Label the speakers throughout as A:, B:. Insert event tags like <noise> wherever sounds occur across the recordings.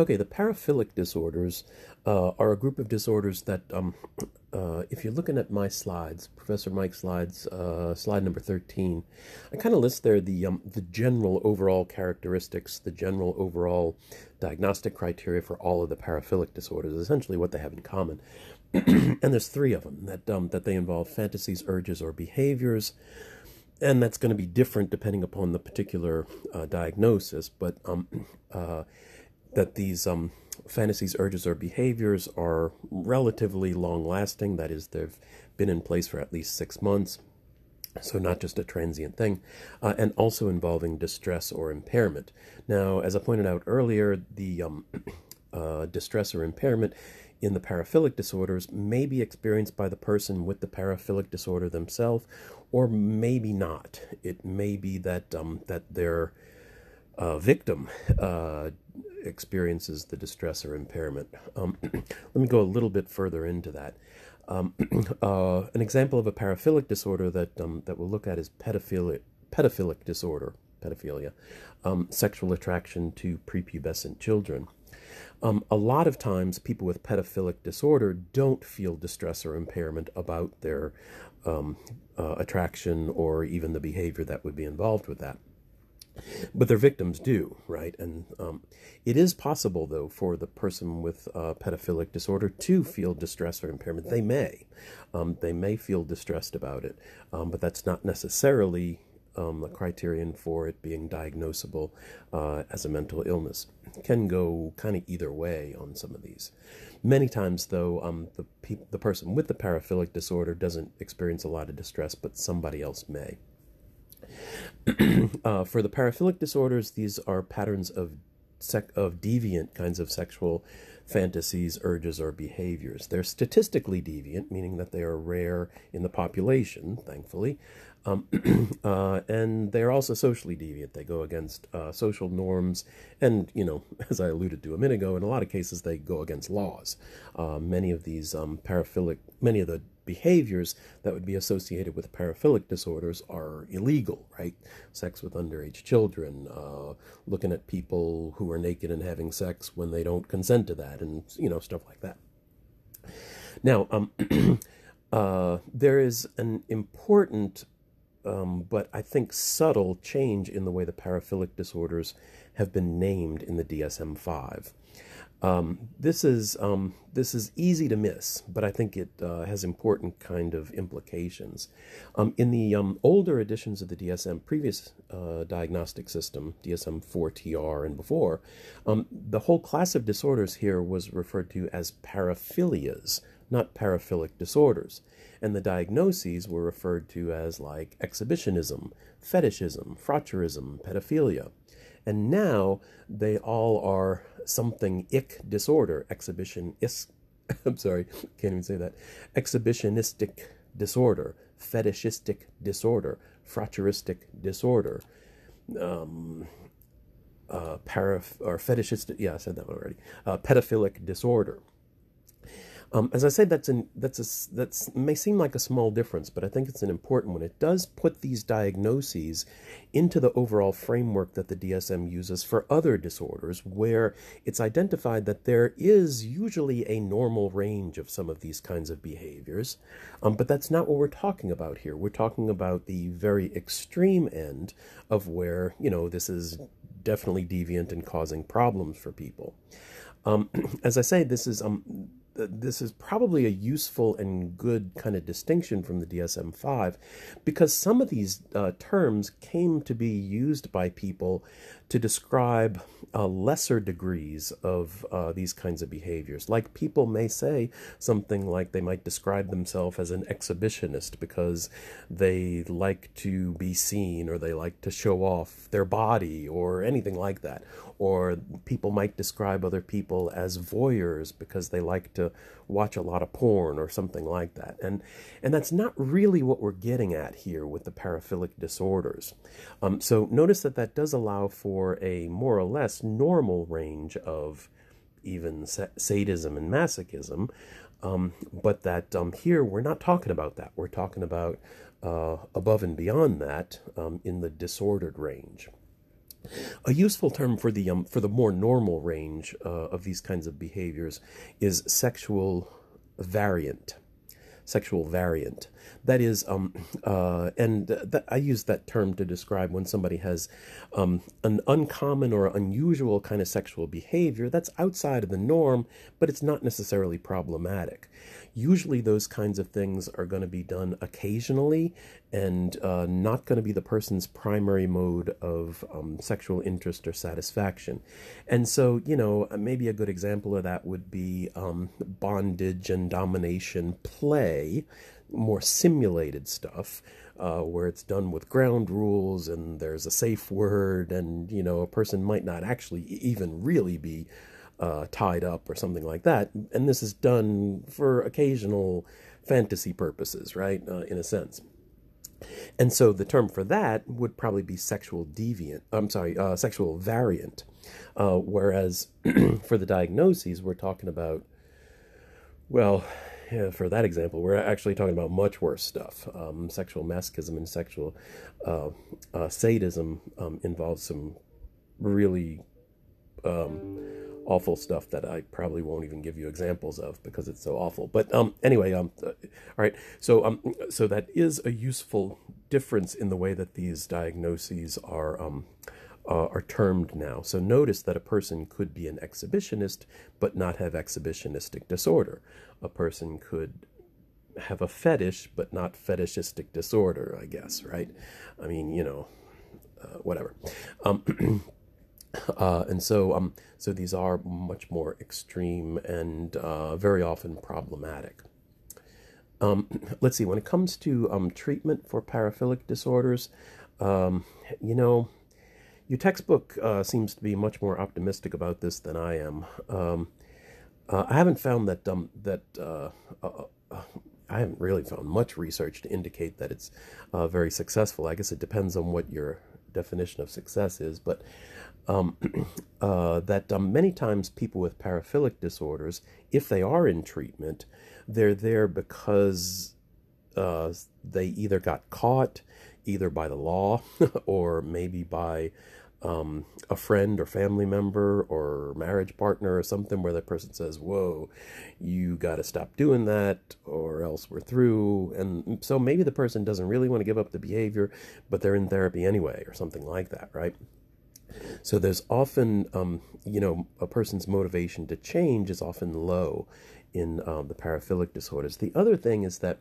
A: Okay, the paraphilic disorders uh, are a group of disorders that, um, <clears throat> uh, if you're looking at my slides, Professor Mike's slides, uh, slide number 13, I kind of list there the, um, the general overall characteristics, the general overall diagnostic criteria for all of the paraphilic disorders, essentially what they have in common. <clears throat> and there's three of them that, um, that they involve fantasies, urges, or behaviors and that's going to be different depending upon the particular uh, diagnosis. But um, <clears throat> uh, that these um, fantasies, urges, or behaviors are relatively long lasting. That is, they've been in place for at least six months. So, not just a transient thing, uh, and also involving distress or impairment. Now, as I pointed out earlier, the um, <clears throat> uh, distress or impairment in the paraphilic disorders may be experienced by the person with the paraphilic disorder themselves, or maybe not. It may be that um, that their uh, victim uh, experiences the distress or impairment. Um, <clears throat> let me go a little bit further into that. Um, <clears throat> uh, an example of a paraphilic disorder that um, that we'll look at is pedophilic pedophilic disorder, pedophilia, um, sexual attraction to prepubescent children. Um, a lot of times, people with pedophilic disorder don't feel distress or impairment about their um, uh, attraction or even the behavior that would be involved with that but their victims do, right? And um, it is possible, though, for the person with uh, pedophilic disorder to feel distress or impairment. They may, um, they may feel distressed about it, um, but that's not necessarily um, a criterion for it being diagnosable uh, as a mental illness. It can go kind of either way on some of these. Many times, though, um, the pe- the person with the paraphilic disorder doesn't experience a lot of distress, but somebody else may. <clears throat> uh, for the paraphilic disorders, these are patterns of sec- of deviant kinds of sexual fantasies, urges, or behaviors. They're statistically deviant, meaning that they are rare in the population, thankfully, um, <clears throat> uh, and they're also socially deviant. They go against uh, social norms, and you know, <laughs> as I alluded to a minute ago, in a lot of cases they go against laws. Uh, many of these um, paraphilic, many of the behaviors that would be associated with paraphilic disorders are illegal, right? Sex with underage children, uh, looking at people who are naked and having sex when they don't consent to that, and you know, stuff like that. Now, um, <clears throat> uh, there is an important um, but I think subtle change in the way the paraphilic disorders have been named in the DSM 5. Um, this is um, this is easy to miss, but I think it uh, has important kind of implications. Um, in the um, older editions of the DSM, previous uh, diagnostic system, DSM 4TR and before, um, the whole class of disorders here was referred to as paraphilias, not paraphilic disorders and the diagnoses were referred to as like exhibitionism, fetishism, frotteurism, pedophilia. And now they all are something ick disorder, exhibition is <laughs> I'm sorry, can't even say that. Exhibitionistic disorder, fetishistic disorder, frotteuristic disorder, um, uh, or fetishistic, yeah, I said that already, uh, pedophilic disorder. Um, as I said, that's an that's a that's may seem like a small difference, but I think it's an important one. It does put these diagnoses into the overall framework that the DSM uses for other disorders, where it's identified that there is usually a normal range of some of these kinds of behaviors, um, but that's not what we're talking about here. We're talking about the very extreme end of where you know this is definitely deviant and causing problems for people. Um, <clears throat> as I say, this is um, this is probably a useful and good kind of distinction from the DSM 5 because some of these uh, terms came to be used by people to describe uh, lesser degrees of uh, these kinds of behaviors. Like people may say something like they might describe themselves as an exhibitionist because they like to be seen or they like to show off their body or anything like that. Or people might describe other people as voyeurs because they like to watch a lot of porn or something like that. And, and that's not really what we're getting at here with the paraphilic disorders. Um, so notice that that does allow for a more or less normal range of even sadism and masochism. Um, but that um, here we're not talking about that. We're talking about uh, above and beyond that um, in the disordered range. A useful term for the um, for the more normal range uh, of these kinds of behaviors is sexual variant. Sexual variant. That is, um, <clears throat> uh, and that, I use that term to describe when somebody has um, an uncommon or unusual kind of sexual behavior that's outside of the norm, but it's not necessarily problematic. Usually, those kinds of things are going to be done occasionally and uh, not going to be the person's primary mode of um, sexual interest or satisfaction. And so, you know, maybe a good example of that would be um, bondage and domination play more simulated stuff uh, where it's done with ground rules and there's a safe word and you know a person might not actually even really be uh, tied up or something like that. And this is done for occasional fantasy purposes, right? Uh, in a sense. And so the term for that would probably be sexual deviant. I'm sorry, uh, sexual variant. Uh, whereas <clears throat> for the diagnoses, we're talking about, well, for that example, we're actually talking about much worse stuff. Um, sexual masochism and sexual uh, uh, sadism um, involves some really um, awful stuff that I probably won't even give you examples of because it's so awful. But um, anyway, um, uh, all right. So um, so that is a useful difference in the way that these diagnoses are um, uh, are termed now. So notice that a person could be an exhibitionist but not have exhibitionistic disorder. A person could have a fetish but not fetishistic disorder. I guess right. I mean, you know, uh, whatever. Um, <clears throat> Uh, and so, um, so these are much more extreme and uh, very often problematic. Um, <clears throat> let's see. When it comes to um, treatment for paraphilic disorders, um, you know, your textbook uh, seems to be much more optimistic about this than I am. Um, uh, I haven't found that um, that uh, uh, I haven't really found much research to indicate that it's very successful. I guess it depends on what your definition of success is, but um, <clears throat> uh, that um, many times people with paraphilic disorders, if they are in treatment, they're there because uh, they either got caught, either by the law <laughs> or maybe by um, a friend or family member or marriage partner or something where the person says, Whoa, you got to stop doing that or else we're through. And so maybe the person doesn't really want to give up the behavior, but they're in therapy anyway or something like that, right? So there's often, um, you know, a person's motivation to change is often low in um, the paraphilic disorders. The other thing is that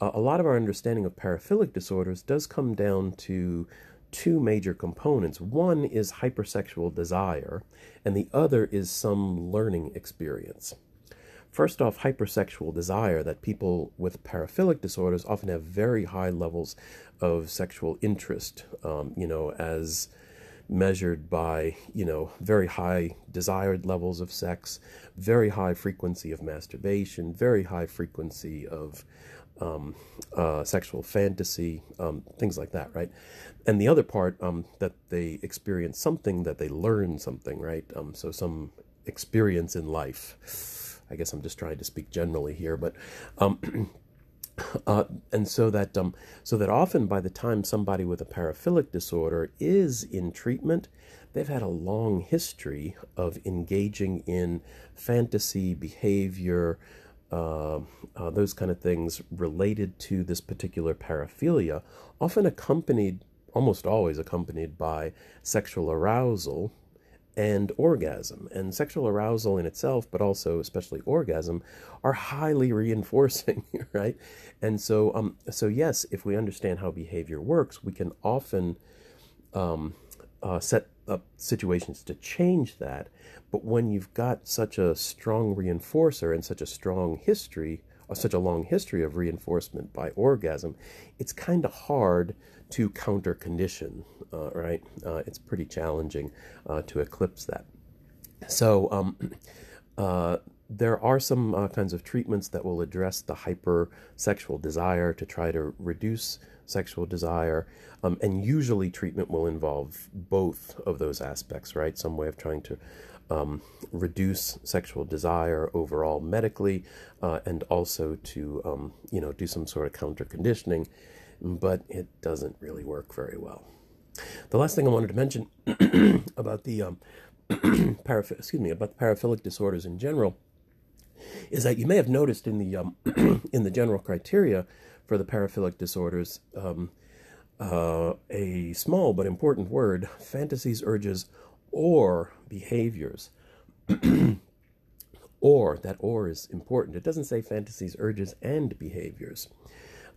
A: uh, a lot of our understanding of paraphilic disorders does come down to two major components. One is hypersexual desire, and the other is some learning experience. First off, hypersexual desire, that people with paraphilic disorders often have very high levels of sexual interest, um, you know, as measured by, you know, very high desired levels of sex, very high frequency of masturbation, very high frequency of um, uh, sexual fantasy, um, things like that, right? And the other part, um, that they experience something, that they learn something, right? Um, so some experience in life. I guess I'm just trying to speak generally here, but um, <clears throat> Uh, and so that um, so that often by the time somebody with a paraphilic disorder is in treatment, they've had a long history of engaging in fantasy behavior, uh, uh, those kind of things related to this particular paraphilia, often accompanied, almost always accompanied by sexual arousal and orgasm. And sexual arousal in itself, but also especially orgasm, are highly <laughs> reinforcing, right? And so, um, so yes, if we understand how behavior works, we can often um, uh, set up situations to change that. But when you've got such a strong reinforcer and such a strong history, or uh, such a long history of reinforcement by orgasm, it's kind of hard to counter condition, uh, right? Uh, it's pretty challenging uh, to eclipse that. So, um, uh, there are some uh, kinds of treatments that will address the hypersexual desire to try to reduce sexual desire. Um, and usually, treatment will involve both of those aspects, right? Some way of trying to um, reduce sexual desire overall medically, uh, and also to, um, you know, do some sort of counter conditioning but it doesn't really work very well. The last thing I wanted to mention <clears throat> about the um, <clears throat> paraph- excuse me about the paraphilic disorders in general is that you may have noticed in the um, <clears throat> in the general criteria for the paraphilic disorders um, uh, a small but important word: fantasies, urges, or behaviors. <clears throat> or that or is important. It doesn't say fantasies, urges, and behaviors.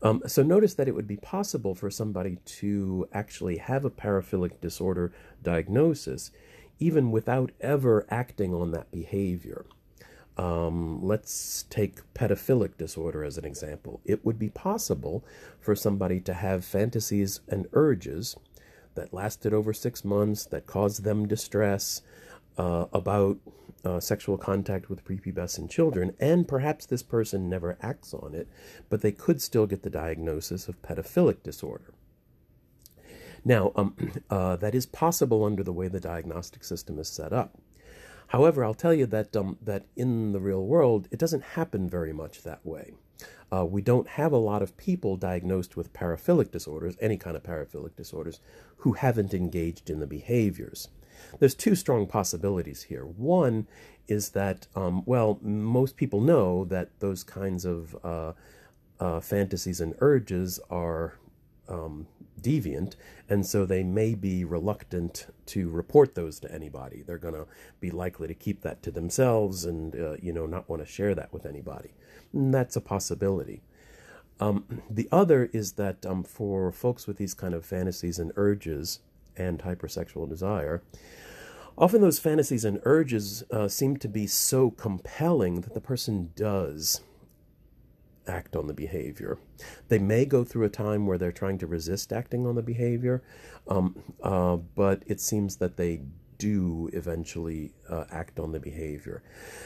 A: Um, so notice that it would be possible for somebody to actually have a paraphilic disorder diagnosis even without ever acting on that behavior. Um, let's take pedophilic disorder as an example. It would be possible for somebody to have fantasies and urges that lasted over six months, that caused them distress uh, about uh, sexual contact with prepubescent children, and perhaps this person never acts on it, but they could still get the diagnosis of pedophilic disorder. Now, um, <clears throat> uh, that is possible under the way the diagnostic system is set up. However, I'll tell you that um, that in the real world, it doesn't happen very much that way. Uh, we don't have a lot of people diagnosed with paraphilic disorders, any kind of paraphilic disorders, who haven't engaged in the behaviors. There's two strong possibilities here. One is that, um, well, most people know that those kinds of uh, uh, fantasies and urges are um, deviant, and so they may be reluctant to report those to anybody. They're going to be likely to keep that to themselves and, uh, you know, not want to share that with anybody. And that's a possibility. Um, the other is that um, for folks with these kind of fantasies and urges and hypersexual desire, often those fantasies and urges uh, seem to be so compelling that the person does act on the behavior. They may go through a time where they're trying to resist acting on the behavior, um, uh, but it seems that they do eventually uh, act on the behavior.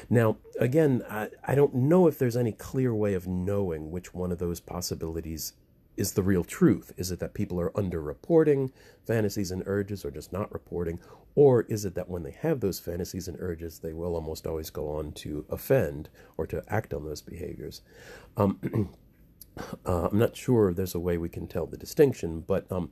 A: Now, again, I, I don't know if there's any clear way of knowing which one of those possibilities is the real truth? Is it that people are underreporting fantasies and urges or just not reporting? Or is it that when they have those fantasies and urges, they will almost always go on to offend or to act on those behaviors? Um, <clears throat> uh, I'm not sure there's a way we can tell the distinction, but um,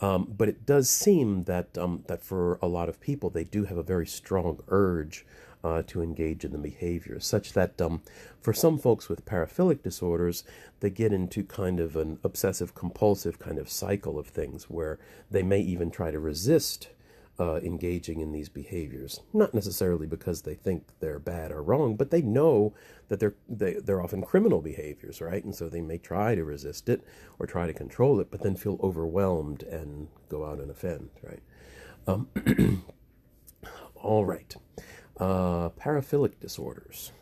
A: um, but it does seem that um, that for a lot of people, they do have a very strong urge uh, to engage in the behavior, such that um, for some folks with paraphilic disorders, they get into kind of an obsessive compulsive kind of cycle of things where they may even try to resist uh, engaging in these behaviors. Not necessarily because they think they're bad or wrong, but they know that they're they, they're often criminal behaviors, right? And so they may try to resist it or try to control it, but then feel overwhelmed and go out and offend, right? Um, <clears throat> all right. Uh, paraphilic disorders.